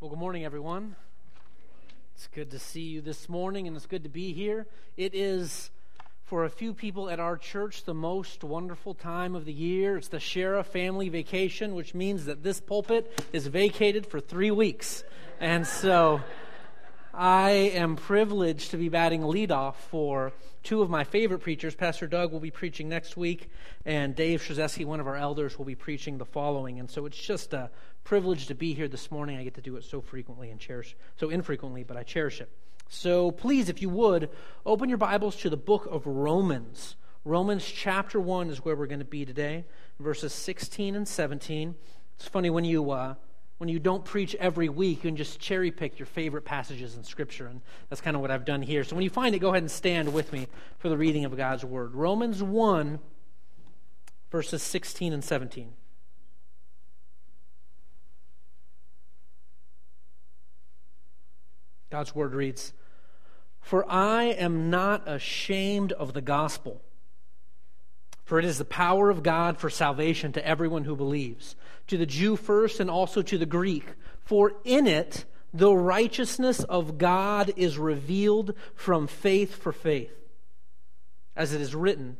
Well, good morning, everyone. It's good to see you this morning, and it's good to be here. It is, for a few people at our church, the most wonderful time of the year. It's the Sheriff family vacation, which means that this pulpit is vacated for three weeks. And so I am privileged to be batting leadoff for two of my favorite preachers. Pastor Doug will be preaching next week, and Dave Shazeski, one of our elders, will be preaching the following. And so it's just a privilege to be here this morning. I get to do it so frequently and cherish so infrequently, but I cherish it. So please, if you would, open your Bibles to the book of Romans. Romans chapter 1 is where we're going to be today, verses 16 and 17. It's funny when you uh, when you don't preach every week, can just cherry pick your favorite passages in Scripture, and that's kind of what I've done here. So when you find it, go ahead and stand with me for the reading of God's Word. Romans 1, verses 16 and 17. God's word reads For I am not ashamed of the gospel, for it is the power of God for salvation to everyone who believes, to the Jew first and also to the Greek. For in it the righteousness of God is revealed from faith for faith. As it is written,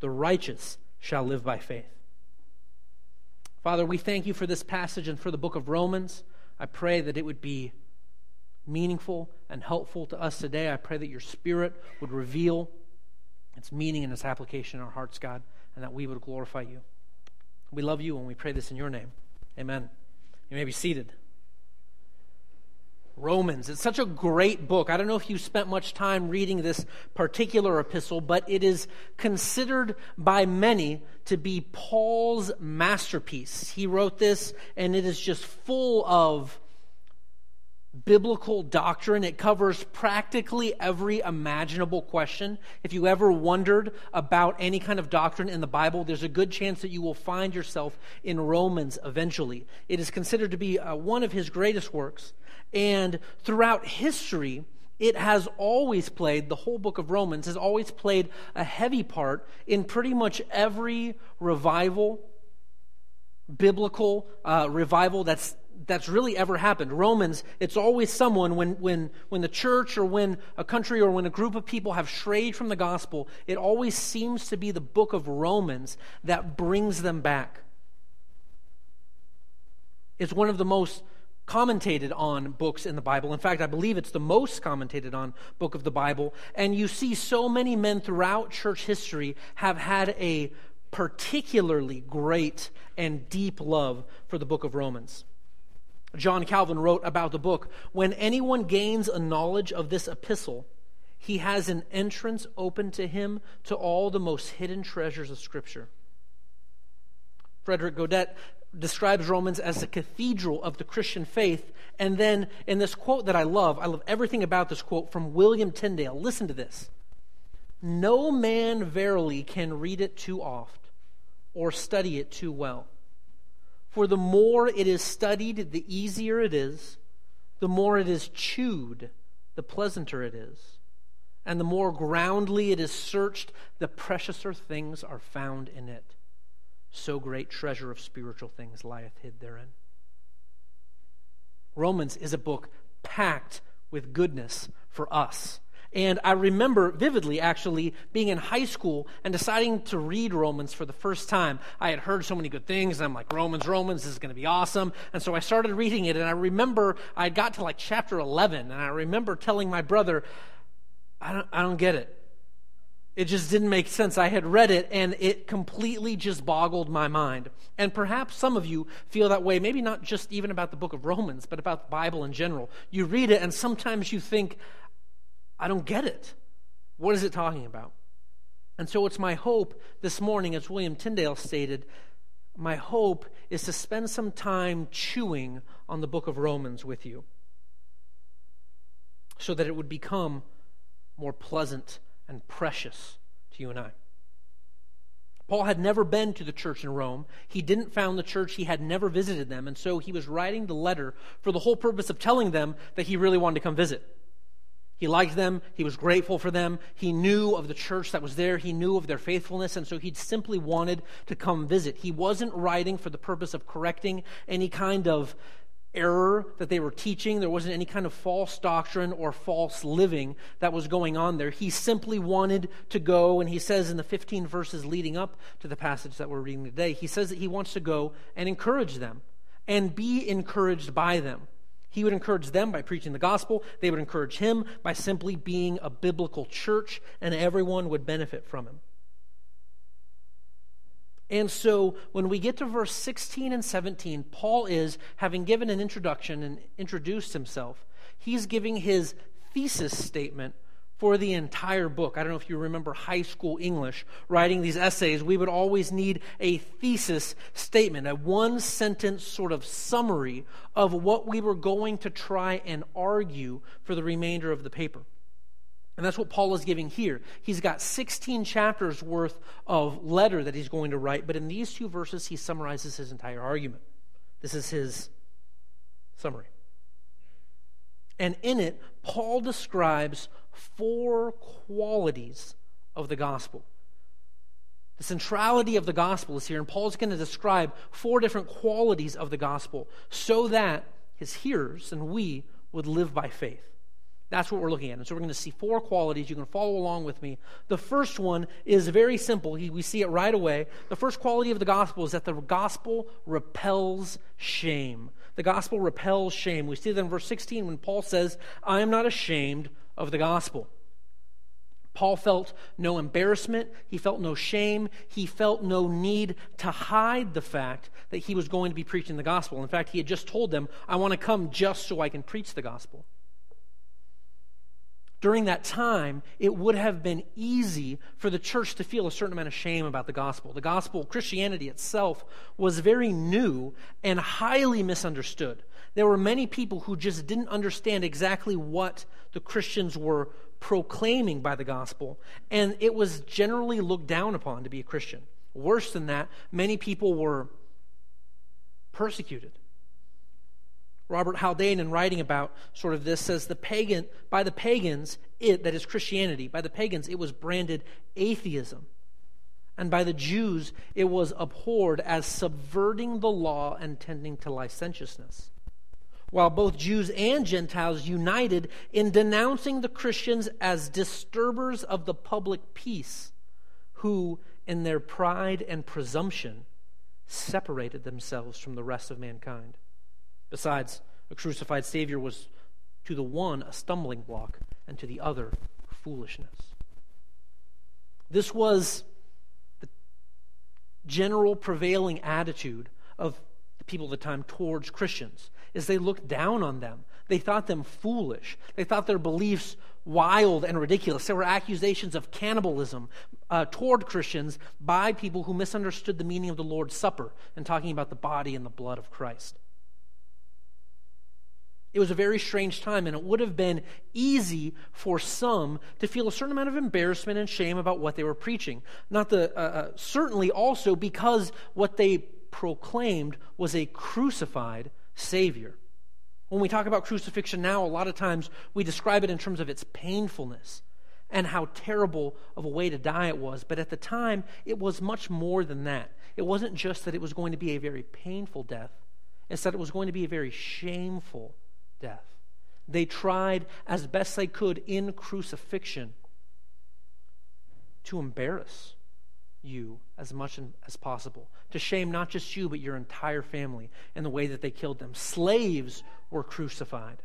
the righteous shall live by faith. Father, we thank you for this passage and for the book of Romans. I pray that it would be meaningful and helpful to us today. I pray that your Spirit would reveal its meaning and its application in our hearts, God, and that we would glorify you. We love you and we pray this in your name. Amen. You may be seated. Romans. It's such a great book. I don't know if you spent much time reading this particular epistle, but it is considered by many to be Paul's masterpiece. He wrote this, and it is just full of biblical doctrine. It covers practically every imaginable question. If you ever wondered about any kind of doctrine in the Bible, there's a good chance that you will find yourself in Romans eventually. It is considered to be uh, one of his greatest works. And throughout history, it has always played, the whole book of Romans has always played a heavy part in pretty much every revival, biblical uh, revival that's that's really ever happened. Romans, it's always someone when, when, when the church or when a country or when a group of people have strayed from the gospel, it always seems to be the book of Romans that brings them back. It's one of the most commentated on books in the Bible. In fact, I believe it's the most commentated on book of the Bible. And you see so many men throughout church history have had a particularly great and deep love for the book of Romans. John Calvin wrote about the book When anyone gains a knowledge of this epistle, he has an entrance open to him to all the most hidden treasures of Scripture. Frederick Godet describes Romans as the cathedral of the Christian faith. And then in this quote that I love, I love everything about this quote from William Tyndale. Listen to this No man verily can read it too oft or study it too well. For the more it is studied, the easier it is. The more it is chewed, the pleasanter it is. And the more groundly it is searched, the preciouser things are found in it. So great treasure of spiritual things lieth hid therein. Romans is a book packed with goodness for us. And I remember vividly, actually, being in high school and deciding to read Romans for the first time. I had heard so many good things, and I'm like, Romans, Romans, this is going to be awesome. And so I started reading it, and I remember I got to like chapter 11, and I remember telling my brother, I don't, I don't get it. It just didn't make sense. I had read it and it completely just boggled my mind. And perhaps some of you feel that way, maybe not just even about the book of Romans, but about the Bible in general. You read it and sometimes you think, I don't get it. What is it talking about? And so it's my hope this morning, as William Tyndale stated, my hope is to spend some time chewing on the book of Romans with you so that it would become more pleasant and precious to you and I. Paul had never been to the church in Rome. He didn't found the church. He had never visited them. And so he was writing the letter for the whole purpose of telling them that he really wanted to come visit. He liked them. He was grateful for them. He knew of the church that was there. He knew of their faithfulness. And so he simply wanted to come visit. He wasn't writing for the purpose of correcting any kind of error that they were teaching. There wasn't any kind of false doctrine or false living that was going on there. He simply wanted to go, and he says in the 15 verses leading up to the passage that we're reading today, he says that he wants to go and encourage them and be encouraged by them. He would encourage them by preaching the gospel. They would encourage him by simply being a biblical church, and everyone would benefit from him. And so when we get to verse 16 and 17, Paul is, having given an introduction and introduced himself, he's giving his thesis statement for the entire book. I don't know if you remember high school English, writing these essays, we would always need a thesis statement, a one sentence sort of summary of what we were going to try and argue for the remainder of the paper. And that's what Paul is giving here. He's got 16 chapters worth of letter that he's going to write, but in these two verses, he summarizes his entire argument. This is his summary. And in it, Paul describes four qualities of the gospel. The centrality of the gospel is here, and Paul's going to describe four different qualities of the gospel so that his hearers and we would live by faith. That's what we're looking at. And so we're going to see four qualities. You can follow along with me. The first one is very simple. We see it right away. The first quality of the gospel is that the gospel repels shame. The gospel repels shame. We see that in verse 16 when Paul says, I am not ashamed of the gospel. Paul felt no embarrassment. He felt no shame. He felt no need to hide the fact that he was going to be preaching the gospel. In fact, he had just told them, I want to come just so I can preach the gospel during that time, it would have been easy for the church to feel a certain amount of shame about the gospel. The gospel, Christianity itself, was very new and highly misunderstood. There were many people who just didn't understand exactly what the Christians were proclaiming by the gospel, and it was generally looked down upon to be a Christian. Worse than that, many people were persecuted. Robert Haldane, in writing about sort of this, says the pagan by the pagans, it that is Christianity, by the pagans it was branded atheism. And by the Jews, it was abhorred as subverting the law and tending to licentiousness. While both Jews and Gentiles united in denouncing the Christians as disturbers of the public peace, who, in their pride and presumption, separated themselves from the rest of mankind. Besides, a crucified Savior was to the one a stumbling block, and to the other foolishness. This was the general prevailing attitude of the people of the time towards Christians, is they looked down on them. They thought them foolish. They thought their beliefs wild and ridiculous. There were accusations of cannibalism uh, toward Christians by people who misunderstood the meaning of the Lord's Supper and talking about the body and the blood of Christ. It was a very strange time, and it would have been easy for some to feel a certain amount of embarrassment and shame about what they were preaching. Not the uh, uh, certainly also because what they proclaimed was a crucified Savior. When we talk about crucifixion now, a lot of times we describe it in terms of its painfulness and how terrible of a way to die it was. But at the time, it was much more than that. It wasn't just that it was going to be a very painful death, it's that it was going to be a very shameful death. They tried as best they could in crucifixion to embarrass you as much as possible, to shame not just you, but your entire family in the way that they killed them. Slaves were crucified.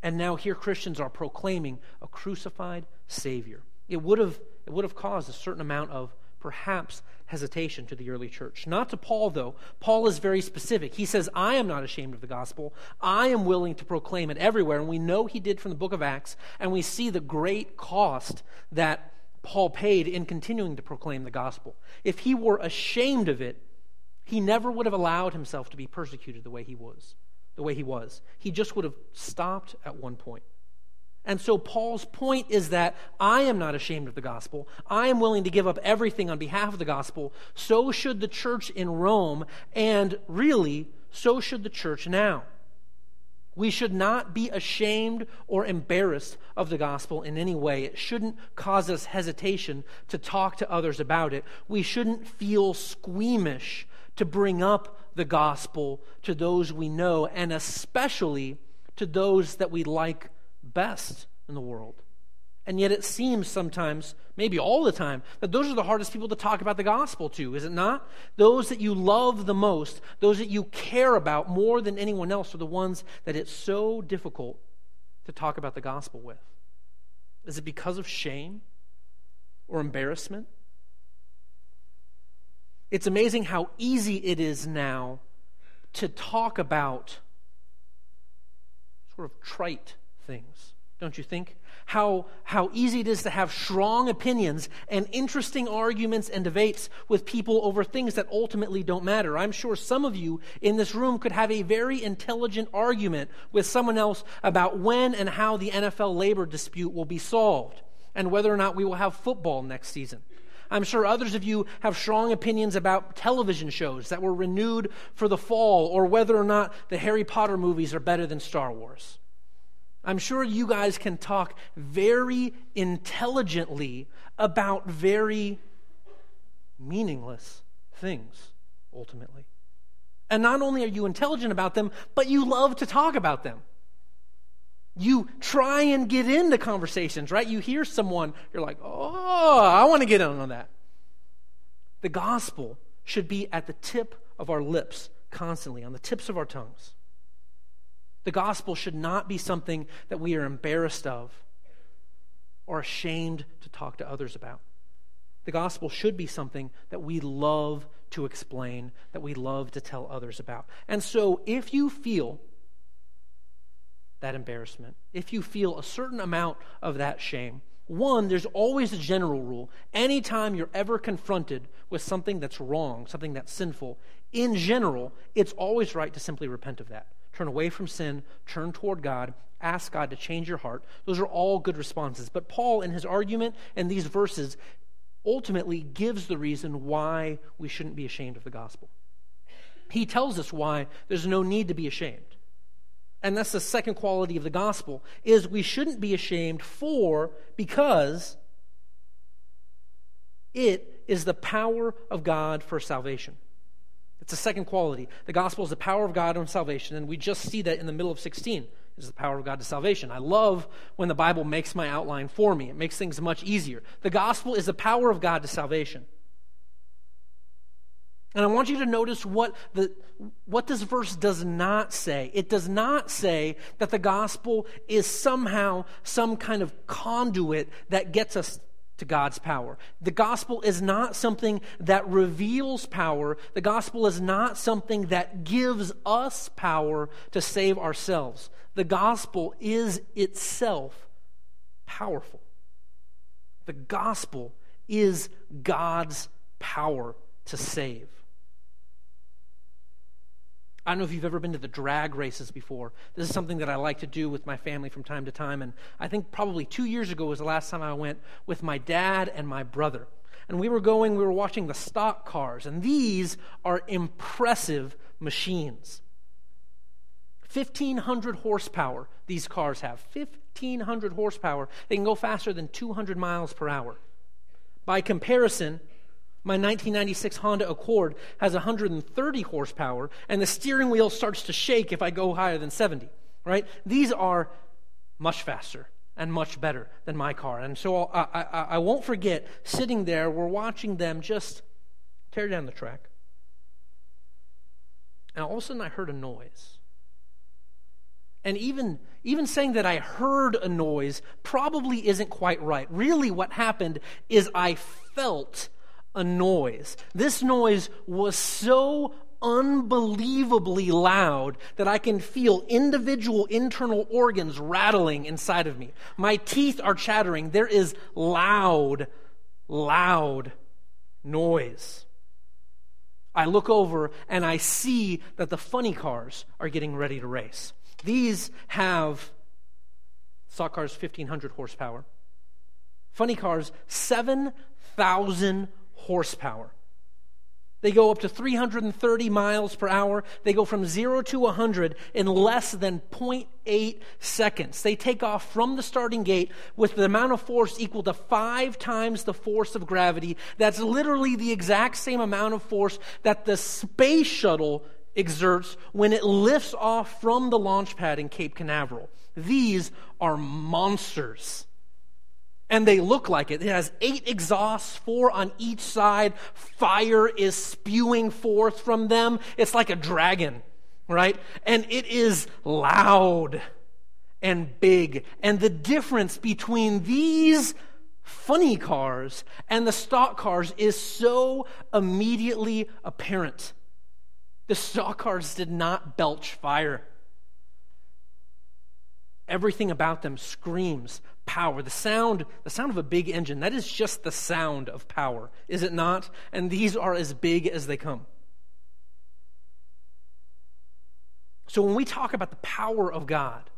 And now here Christians are proclaiming a crucified Savior. It would have, it would have caused a certain amount of perhaps hesitation to the early church. Not to Paul, though. Paul is very specific. He says, I am not ashamed of the gospel. I am willing to proclaim it everywhere. And we know he did from the book of Acts, and we see the great cost that Paul paid in continuing to proclaim the gospel. If he were ashamed of it, he never would have allowed himself to be persecuted the way he was. The way he was. He just would have stopped at one point. And so Paul's point is that I am not ashamed of the gospel. I am willing to give up everything on behalf of the gospel. So should the church in Rome, and really, so should the church now. We should not be ashamed or embarrassed of the gospel in any way. It shouldn't cause us hesitation to talk to others about it. We shouldn't feel squeamish to bring up the gospel to those we know, and especially to those that we like best in the world. And yet it seems sometimes, maybe all the time, that those are the hardest people to talk about the gospel to, is it not? Those that you love the most, those that you care about more than anyone else, are the ones that it's so difficult to talk about the gospel with. Is it because of shame or embarrassment? It's amazing how easy it is now to talk about sort of trite things, don't you think? How, how easy it is to have strong opinions and interesting arguments and debates with people over things that ultimately don't matter. I'm sure some of you in this room could have a very intelligent argument with someone else about when and how the NFL labor dispute will be solved and whether or not we will have football next season. I'm sure others of you have strong opinions about television shows that were renewed for the fall or whether or not the Harry Potter movies are better than Star Wars. I'm sure you guys can talk very intelligently about very meaningless things, ultimately. And not only are you intelligent about them, but you love to talk about them. You try and get into conversations, right? You hear someone, you're like, oh, I want to get in on that. The gospel should be at the tip of our lips constantly, on the tips of our tongues. The gospel should not be something that we are embarrassed of or ashamed to talk to others about. The gospel should be something that we love to explain, that we love to tell others about. And so, if you feel that embarrassment, if you feel a certain amount of that shame, one, there's always a general rule. Anytime you're ever confronted with something that's wrong, something that's sinful, in general, it's always right to simply repent of that. Turn away from sin, turn toward God, ask God to change your heart. Those are all good responses. But Paul, in his argument in these verses, ultimately gives the reason why we shouldn't be ashamed of the gospel. He tells us why there's no need to be ashamed. And that's the second quality of the gospel is we shouldn't be ashamed for because it is the power of God for salvation. It's a second quality. The gospel is the power of God on salvation, and we just see that in the middle of 16 is the power of God to salvation. I love when the Bible makes my outline for me. It makes things much easier. The gospel is the power of God to salvation. And I want you to notice what, the, what this verse does not say. It does not say that the gospel is somehow some kind of conduit that gets us to God's power. The gospel is not something that reveals power. The gospel is not something that gives us power to save ourselves. The gospel is itself powerful. The gospel is God's power to save. I don't know if you've ever been to the drag races before. This is something that I like to do with my family from time to time. And I think probably two years ago was the last time I went with my dad and my brother. And we were going, we were watching the stock cars. And these are impressive machines. 1,500 horsepower, these cars have. 1,500 horsepower. They can go faster than 200 miles per hour. By comparison, my 1996 Honda Accord has 130 horsepower, and the steering wheel starts to shake if I go higher than 70, right? These are much faster and much better than my car. And so I, I, I won't forget sitting there, we're watching them just tear down the track. And all of a sudden I heard a noise. And even, even saying that I heard a noise probably isn't quite right. Really, what happened is I felt a noise. This noise was so unbelievably loud that I can feel individual internal organs rattling inside of me. My teeth are chattering. There is loud, loud noise. I look over and I see that the funny cars are getting ready to race. These have stock cars 1500 horsepower. Funny cars 7,000 horsepower. They go up to 330 miles per hour. They go from 0 to 100 in less than 0.8 seconds. They take off from the starting gate with the amount of force equal to five times the force of gravity. That's literally the exact same amount of force that the space shuttle exerts when it lifts off from the launch pad in Cape Canaveral. These are monsters. And they look like it. It has eight exhausts, four on each side. Fire is spewing forth from them. It's like a dragon, right? And it is loud and big. And the difference between these funny cars and the stock cars is so immediately apparent. The stock cars did not belch fire. Everything about them screams power. The sound, the sound of a big engine, that is just the sound of power, is it not? And these are as big as they come. So when we talk about the power of God,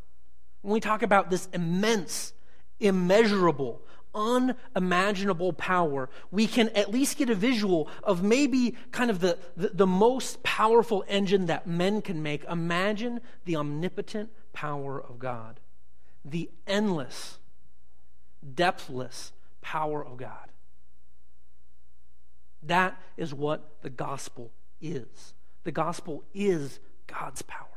when we talk about this immense, immeasurable, unimaginable power, we can at least get a visual of maybe kind of the, the, the, most powerful engine that men can make. Imagine the omnipotent power of God, the endless, depthless power of God. That is what the gospel is. The gospel is God's power.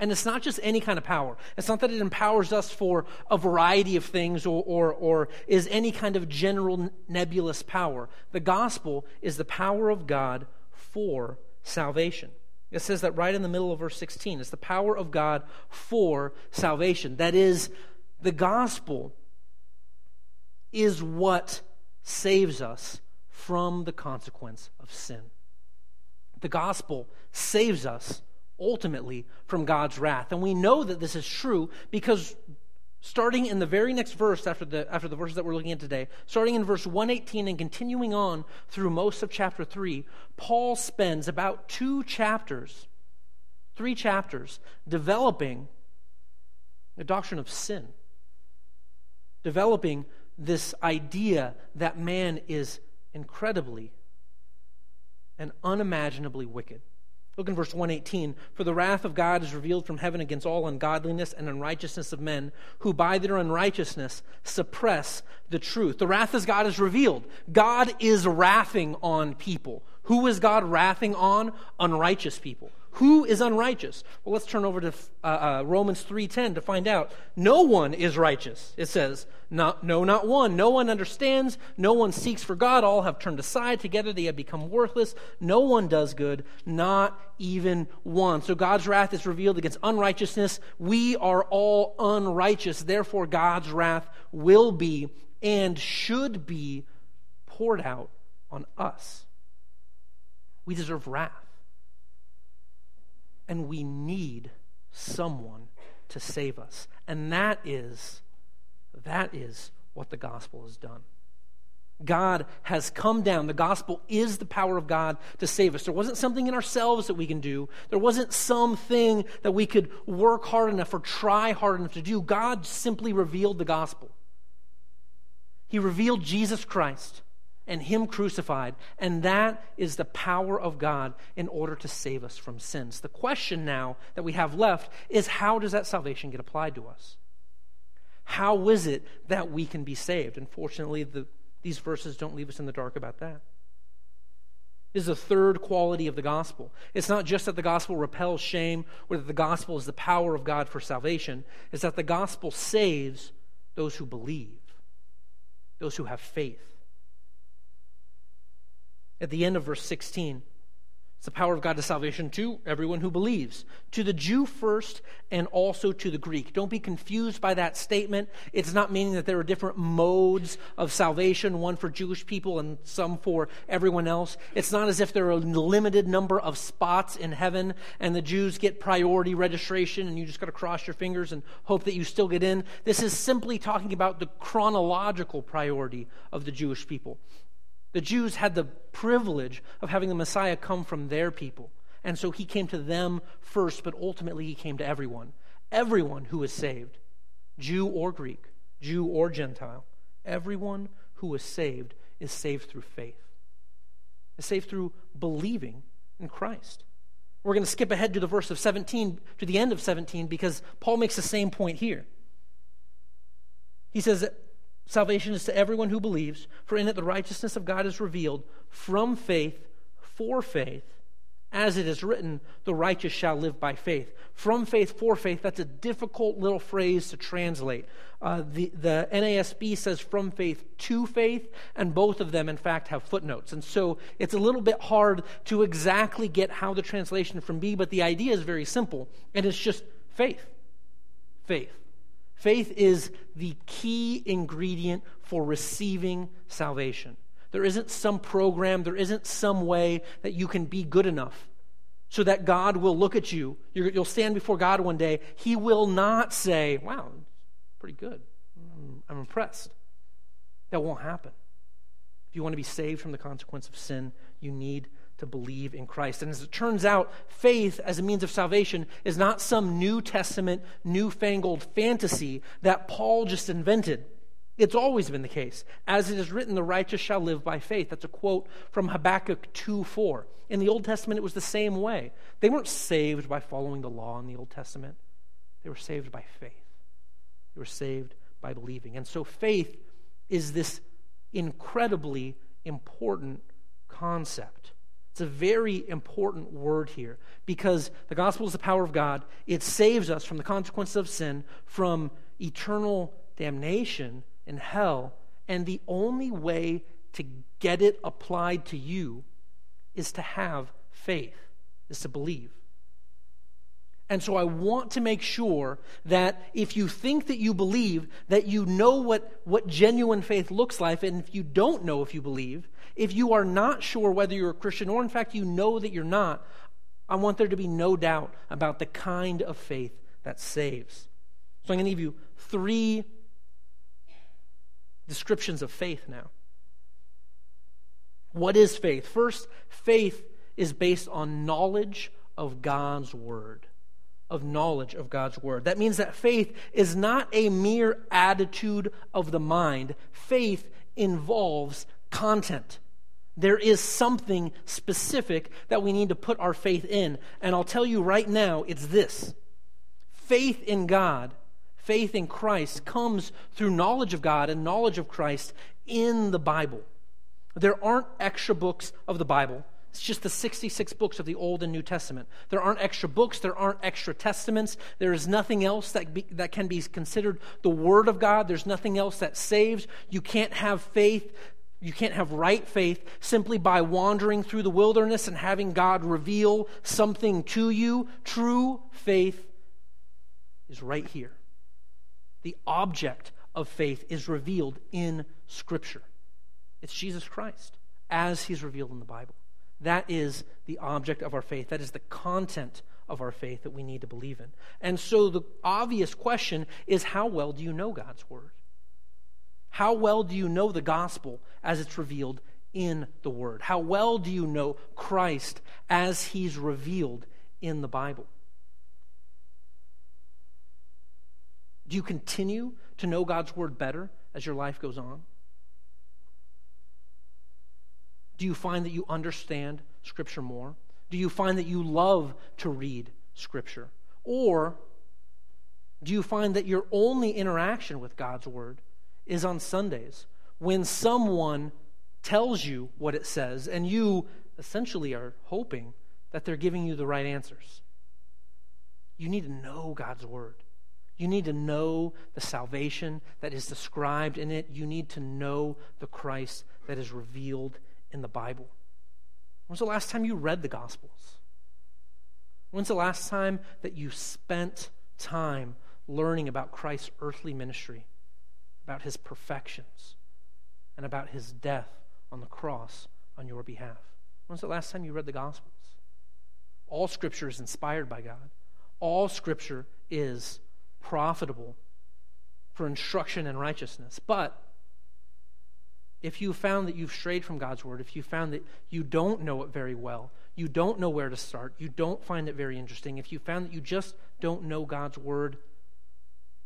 And it's not just any kind of power. It's not that it empowers us for a variety of things or, or, or is any kind of general nebulous power. The gospel is the power of God for salvation. It says that right in the middle of verse 16. It's the power of God for salvation. That is, the gospel is what saves us from the consequence of sin. The gospel saves us ultimately from God's wrath. And we know that this is true because starting in the very next verse after the, after the verses that we're looking at today, starting in verse 118 and continuing on through most of chapter 3, Paul spends about two chapters, three chapters, developing the doctrine of sin, developing this idea that man is incredibly and unimaginably wicked. Look in verse 118. For the wrath of God is revealed from heaven against all ungodliness and unrighteousness of men, who by their unrighteousness suppress the truth. The wrath of God is revealed. God is wrathing on people. Who is God wrathing on? Unrighteous people. Who is unrighteous? Well, let's turn over to uh, uh, Romans 3:10 to find out. No one is righteous. It says, not, no, not one. No one understands. No one seeks for God. All have turned aside. Together they have become worthless. No one does good, not even one. So God's wrath is revealed against unrighteousness. We are all unrighteous. Therefore, God's wrath will be and should be poured out on us. We deserve wrath. And we need someone to save us. And that is, that is what the gospel has done. God has come down. The gospel is the power of God to save us. There wasn't something in ourselves that we can do. There wasn't something that we could work hard enough or try hard enough to do. God simply revealed the gospel. He revealed Jesus Christ and Him crucified. And that is the power of God in order to save us from sins. The question now that we have left is how does that salvation get applied to us? How is it that we can be saved? Unfortunately, the, these verses don't leave us in the dark about that. This is the third quality of the gospel. It's not just that the gospel repels shame or that the gospel is the power of God for salvation, it's that the gospel saves those who believe, those who have faith. At the end of verse 16, it's the power of God to salvation to everyone who believes, to the Jew first and also to the Greek. Don't be confused by that statement. It's not meaning that there are different modes of salvation, one for Jewish people and some for everyone else. It's not as if there are a limited number of spots in heaven and the Jews get priority registration and you just got to cross your fingers and hope that you still get in. This is simply talking about the chronological priority of the Jewish people. The Jews had the privilege of having the Messiah come from their people. And so he came to them first, but ultimately he came to everyone. Everyone who is saved, Jew or Greek, Jew or Gentile, everyone who is saved is saved through faith, is saved through believing in Christ. We're going to skip ahead to the verse of 17, to the end of 17, because Paul makes the same point here. He says, Salvation is to everyone who believes, for in it the righteousness of God is revealed from faith for faith. As it is written, the righteous shall live by faith. From faith for faith, that's a difficult little phrase to translate. Uh, the, the NASB says from faith to faith, and both of them, in fact, have footnotes. And so it's a little bit hard to exactly get how the translation from B, but the idea is very simple, and it's just faith. Faith. Faith is the key ingredient for receiving salvation. There isn't some program, there isn't some way that you can be good enough so that God will look at you. you will stand before God one day. He will not say, Wow, pretty good. I'm impressed. That won't happen. If you want to be saved from the consequence of sin, you need to believe in Christ. And as it turns out, faith as a means of salvation is not some New Testament, newfangled fantasy that Paul just invented. It's always been the case. As it is written, the righteous shall live by faith. That's a quote from Habakkuk 2 4. In the Old Testament, it was the same way. They weren't saved by following the law in the Old Testament, they were saved by faith. They were saved by believing. And so faith is this incredibly important concept. It's a very important word here because the gospel is the power of God. It saves us from the consequences of sin, from eternal damnation, in hell, and the only way to get it applied to you is to have faith, is to believe. And so I want to make sure that if you think that you believe, that you know what, what genuine faith looks like. And if you don't know if you believe, if you are not sure whether you're a Christian, or in fact you know that you're not, I want there to be no doubt about the kind of faith that saves. So I'm going to give you three descriptions of faith now. What is faith? First, faith is based on knowledge of God's word. Of knowledge of God's word. That means that faith is not a mere attitude of the mind, faith involves content. There is something specific that we need to put our faith in. And I'll tell you right now, it's this faith in God faith in Christ comes through knowledge of God and knowledge of Christ in the Bible. There aren't extra books of the Bible. It's just the 66 books of the Old and New Testament. There aren't extra books. There aren't extra testaments. There is nothing else that, be, that can be considered the Word of God. There's nothing else that saves. You can't have faith. You can't have right faith simply by wandering through the wilderness and having God reveal something to you. True faith is right here the object of faith is revealed in Scripture. It's Jesus Christ as he's revealed in the Bible. That is the object of our faith. That is the content of our faith that we need to believe in. And so the obvious question is how well do you know God's Word? How well do you know the gospel as it's revealed in the Word? How well do you know Christ as he's revealed in the Bible? Do you continue to know God's word better as your life goes on? Do you find that you understand Scripture more? Do you find that you love to read Scripture? Or do you find that your only interaction with God's Word is on Sundays when someone tells you what it says and you essentially are hoping that they're giving you the right answers? You need to know God's Word. You need to know the salvation that is described in it. You need to know the Christ that is revealed in the Bible. When's the last time you read the Gospels? When's the last time that you spent time learning about Christ's earthly ministry, about his perfections, and about his death on the cross on your behalf? When's the last time you read the Gospels? All Scripture is inspired by God. All Scripture is profitable for instruction in righteousness. But if you found that you've strayed from God's word, if you found that you don't know it very well, you don't know where to start, you don't find it very interesting, if you found that you just don't know God's word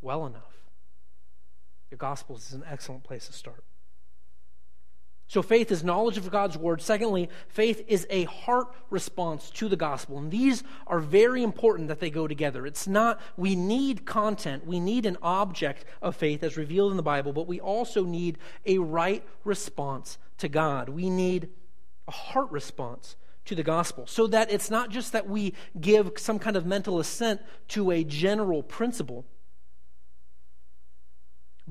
well enough, the Gospels is an excellent place to start. So, faith is knowledge of God's word. Secondly, faith is a heart response to the gospel. And these are very important that they go together. It's not, we need content, we need an object of faith as revealed in the Bible, but we also need a right response to God. We need a heart response to the gospel, so that it's not just that we give some kind of mental assent to a general principle,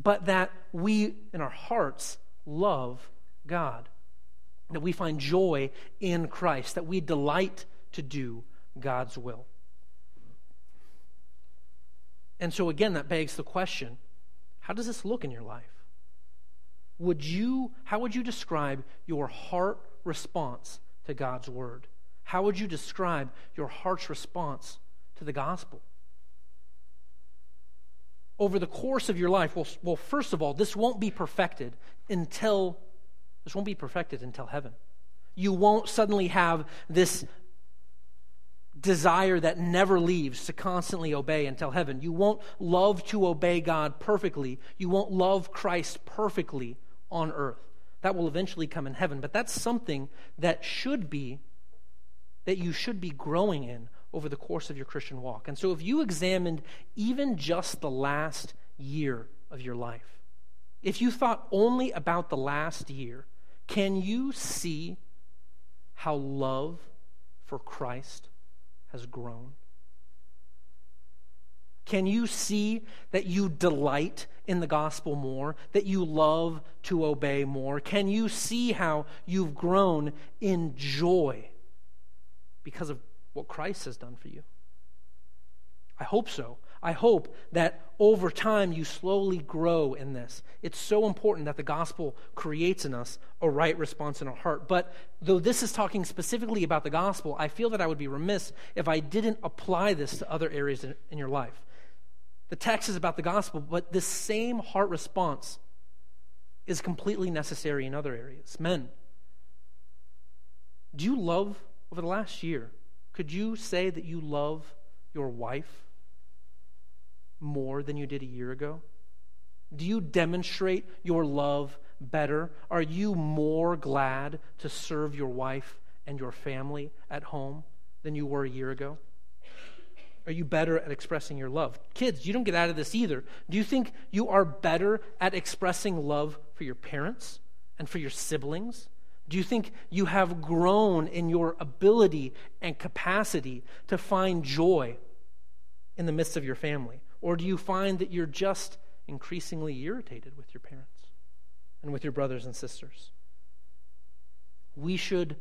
but that we, in our hearts, love God, that we find joy in Christ, that we delight to do God's will. And so, again, that begs the question how does this look in your life? Would you, how would you describe your heart response to God's word? How would you describe your heart's response to the gospel? Over the course of your life, well, well, first of all, this won't be perfected until this won't be perfected until heaven. You won't suddenly have this desire that never leaves to constantly obey until heaven. You won't love to obey God perfectly. You won't love Christ perfectly on earth. That will eventually come in heaven. But that's something that should be, that you should be growing in over the course of your Christian walk. And so if you examined even just the last year of your life, if you thought only about the last year, can you see how love for Christ has grown? Can you see that you delight in the gospel more, that you love to obey more? Can you see how you've grown in joy because of what Christ has done for you? I hope so. I hope that over time you slowly grow in this. It's so important that the gospel creates in us a right response in our heart. But though this is talking specifically about the gospel, I feel that I would be remiss if I didn't apply this to other areas in, in your life. The text is about the gospel, but this same heart response is completely necessary in other areas. Men, do you love over the last year? Could you say that you love your wife more than you did a year ago? Do you demonstrate your love better? Are you more glad to serve your wife and your family at home than you were a year ago? Are you better at expressing your love? Kids, you don't get out of this either. Do you think you are better at expressing love for your parents and for your siblings? Do you think you have grown in your ability and capacity to find joy in the midst of your family? Or do you find that you're just increasingly irritated with your parents and with your brothers and sisters? We should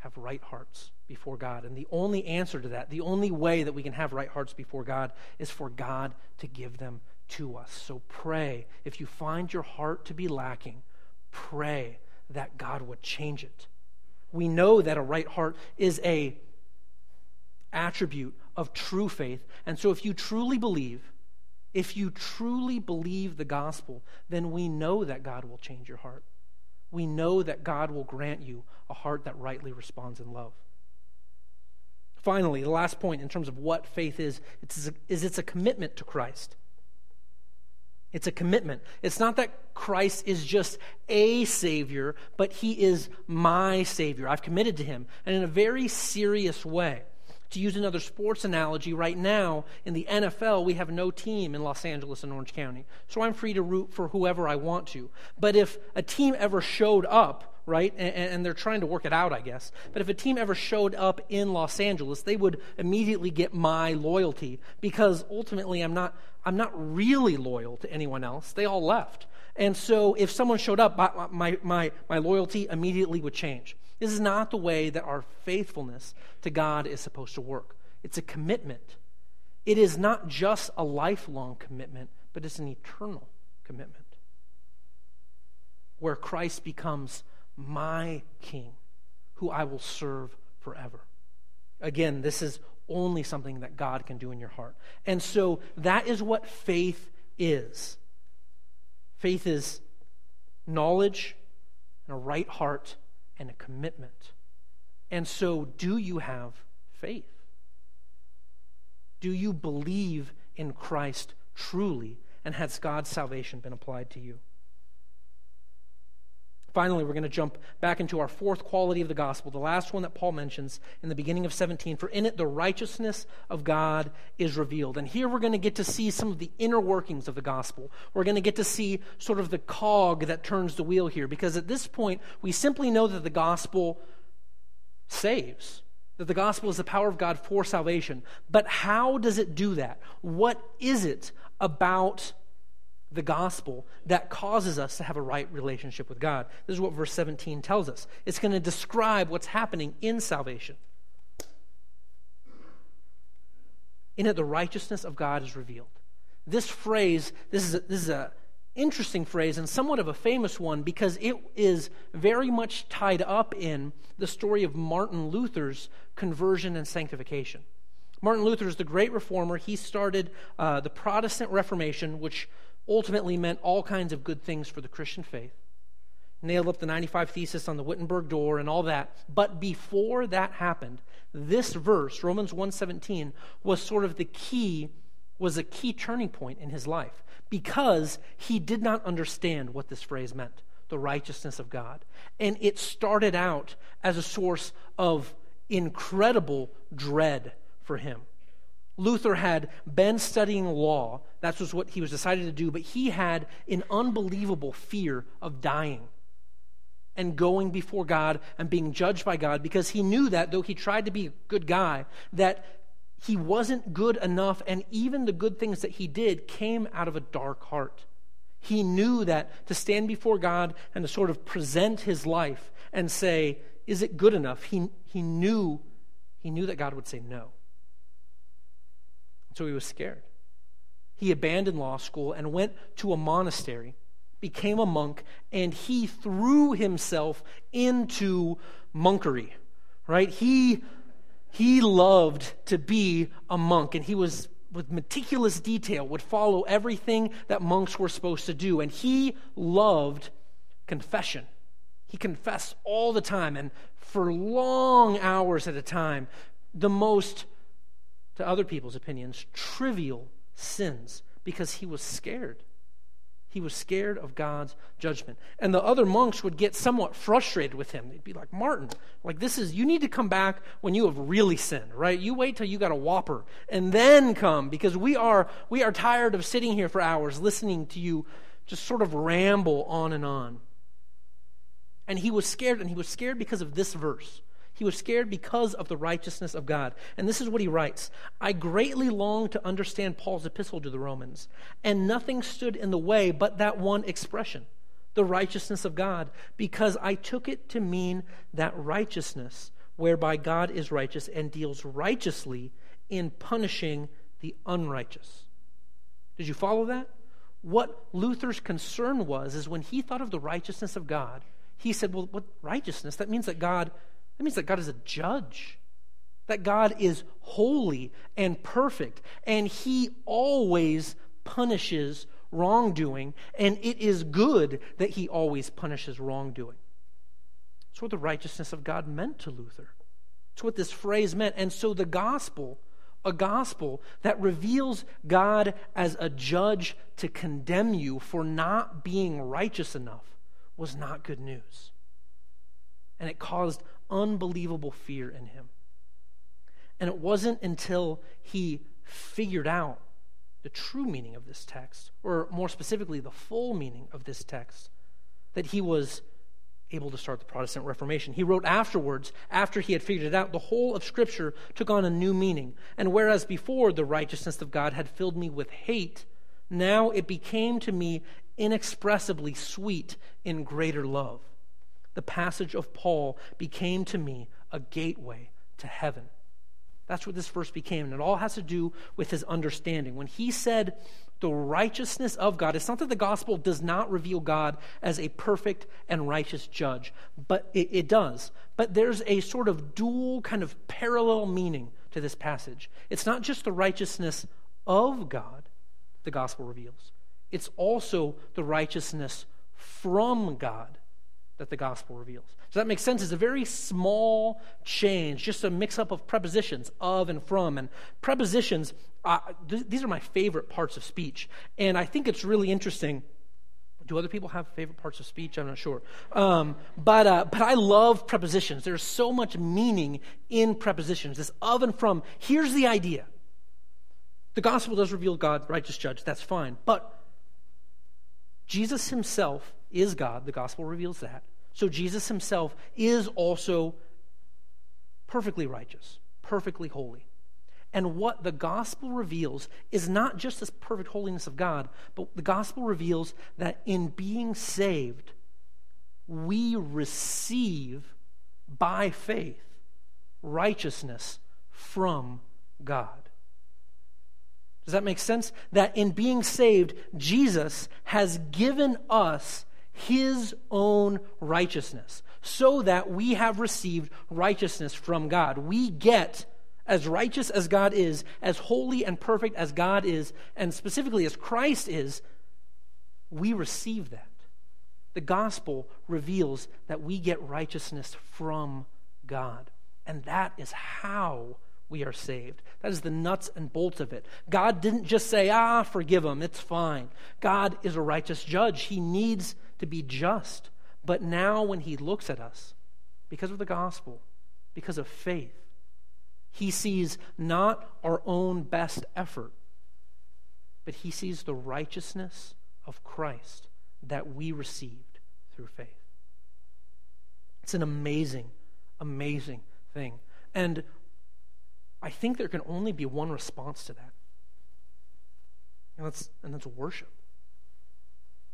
have right hearts before God. And the only answer to that, the only way that we can have right hearts before God, is for God to give them to us. So pray. If you find your heart to be lacking, pray that God would change it. We know that a right heart is a attribute of true faith. And so if you truly believe, if you truly believe the gospel, then we know that God will change your heart. We know that God will grant you a heart that rightly responds in love. Finally, the last point in terms of what faith is, it's is it's a commitment to Christ. It's a commitment. It's not that Christ is just a Savior, but He is my Savior. I've committed to Him, and in a very serious way. To use another sports analogy, right now in the NFL, we have no team in Los Angeles and Orange County. So I'm free to root for whoever I want to. But if a team ever showed up, right, and, and, they're trying to work it out, I guess, but if a team ever showed up in Los Angeles, they would immediately get my loyalty because ultimately I'm not, I'm not really loyal to anyone else. They all left. And so if someone showed up, my, my, my, my loyalty immediately would change. This is not the way that our faithfulness to God is supposed to work. It's a commitment. It is not just a lifelong commitment, but it's an eternal commitment where Christ becomes my king, who I will serve forever. Again, this is only something that God can do in your heart. And so that is what faith is. Faith is knowledge and a right heart and a commitment. And so, do you have faith? Do you believe in Christ truly? And has God's salvation been applied to you? Finally, we're going to jump back into our fourth quality of the gospel, the last one that Paul mentions in the beginning of 17. For in it, the righteousness of God is revealed. And here we're going to get to see some of the inner workings of the gospel. We're going to get to see sort of the cog that turns the wheel here, because at this point, we simply know that the gospel saves, that the gospel is the power of God for salvation. But how does it do that? What is it about the gospel that causes us to have a right relationship with God. This is what verse 17 tells us. It's going to describe what's happening in salvation. In it, the righteousness of God is revealed. This phrase, this is a, this is a interesting phrase and somewhat of a famous one because it is very much tied up in the story of Martin Luther's conversion and sanctification. Martin Luther is the great reformer. He started uh, the Protestant Reformation, which ultimately meant all kinds of good things for the Christian faith. Nailed up the 95 Thesis on the Wittenberg door and all that. But before that happened, this verse, Romans 1:17, was sort of the key, was a key turning point in his life because he did not understand what this phrase meant, the righteousness of God. And it started out as a source of incredible dread for him. Luther had been studying law. That was what he was decided to do, but he had an unbelievable fear of dying and going before God and being judged by God because he knew that though he tried to be a good guy, that he wasn't good enough, and even the good things that he did came out of a dark heart. He knew that to stand before God and to sort of present his life and say, Is it good enough? He, he knew he knew that God would say no. So he was scared. He abandoned law school and went to a monastery, became a monk, and he threw himself into monkery, right? He, he loved to be a monk, and he was with meticulous detail would follow everything that monks were supposed to do and he loved confession he confessed all the time and for long hours at a time the most to other people's opinions, trivial sins because he was scared. He was scared of God's judgment. And the other monks would get somewhat frustrated with him. They'd be like, Martin, like this is, you need to come back when you have really sinned, right? You wait till you got a whopper and then come because we are, we are tired of sitting here for hours listening to you just sort of ramble on and on. And he was scared, and he was scared because of this verse. He was scared because of the righteousness of God. And this is what he writes I greatly long to understand Paul's epistle to the Romans, and nothing stood in the way but that one expression, the righteousness of God, because I took it to mean that righteousness whereby God is righteous and deals righteously in punishing the unrighteous. Did you follow that? What Luther's concern was is when he thought of the righteousness of God, he said, Well, what righteousness? That means that God that means that God is a judge, that God is holy and perfect, and He always punishes wrongdoing, and it is good that He always punishes wrongdoing. That's what the righteousness of God meant to Luther. That's what this phrase meant. And so the gospel, a gospel that reveals God as a judge to condemn you for not being righteous enough, was not good news. And it caused unbelievable fear in him. And it wasn't until he figured out the true meaning of this text, or more specifically, the full meaning of this text, that he was able to start the Protestant Reformation. He wrote afterwards, after he had figured it out, the whole of Scripture took on a new meaning. And whereas before the righteousness of God had filled me with hate, now it became to me inexpressibly sweet in greater love the passage of Paul became to me a gateway to heaven. That's what this verse became. And it all has to do with his understanding. When he said the righteousness of God, it's not that the gospel does not reveal God as a perfect and righteous judge, but it, it does. But there's a sort of dual, kind of parallel meaning to this passage. It's not just the righteousness of God the gospel reveals, it's also the righteousness from God that the gospel reveals. Does that make sense? It's a very small change, just a mix up of prepositions, of and from. And prepositions, uh, th- these are my favorite parts of speech. And I think it's really interesting Do other people have favorite parts of speech? I'm not sure. Um, but, uh, but I love prepositions. There's so much meaning in prepositions. This of and from. Here's the idea the gospel does reveal God, righteous judge. That's fine. But Jesus himself is God. The gospel reveals that. So Jesus himself is also perfectly righteous, perfectly holy. And what the gospel reveals is not just this perfect holiness of God, but the gospel reveals that in being saved, we receive by faith righteousness from God. Does that make sense? That in being saved, Jesus has given us his own righteousness so that we have received righteousness from God. We get as righteous as God is, as holy and perfect as God is, and specifically as Christ is, we receive that. The gospel reveals that we get righteousness from God. And that is how we are saved. That is the nuts and bolts of it. God didn't just say, ah, forgive him, it's fine. God is a righteous judge. He needs to be just. But now, when He looks at us, because of the gospel, because of faith, he sees not our own best effort, but he sees the righteousness of Christ that we received through faith. It's an amazing, amazing thing. And I think there can only be one response to that. And that's, and that's worship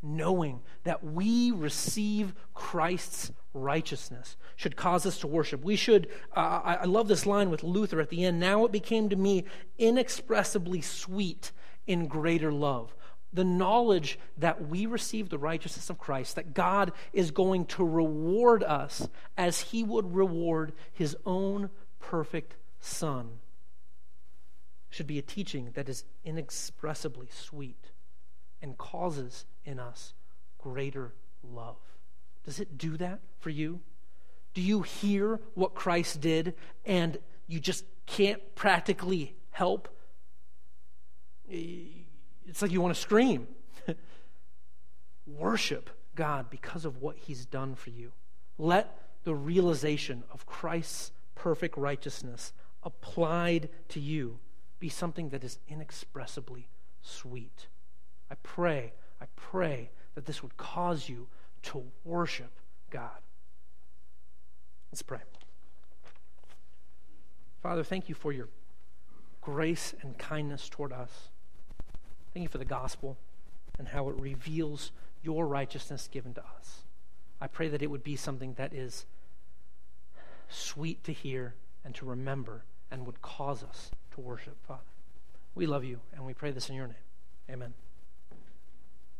knowing that we receive Christ's righteousness should cause us to worship. We should, uh, I, I love this line with Luther at the end. Now it became to me inexpressibly sweet in greater love. The knowledge that we receive the righteousness of Christ, that God is going to reward us as he would reward his own perfect Son, should be a teaching that is inexpressibly sweet and causes in us greater love. Does it do that for you? Do you hear what Christ did and you just can't practically help? It's like you want to scream. Worship God because of what He's done for you. Let the realization of Christ's perfect righteousness applied to you be something that is inexpressibly sweet. I pray, pray that this would cause you to worship God. Let's pray. Father, thank you for your grace and kindness toward us. Thank you for the gospel and how it reveals your righteousness given to us. I pray that it would be something that is sweet to hear and to remember and would cause us to worship, Father. We love you and we pray this in your name. Amen.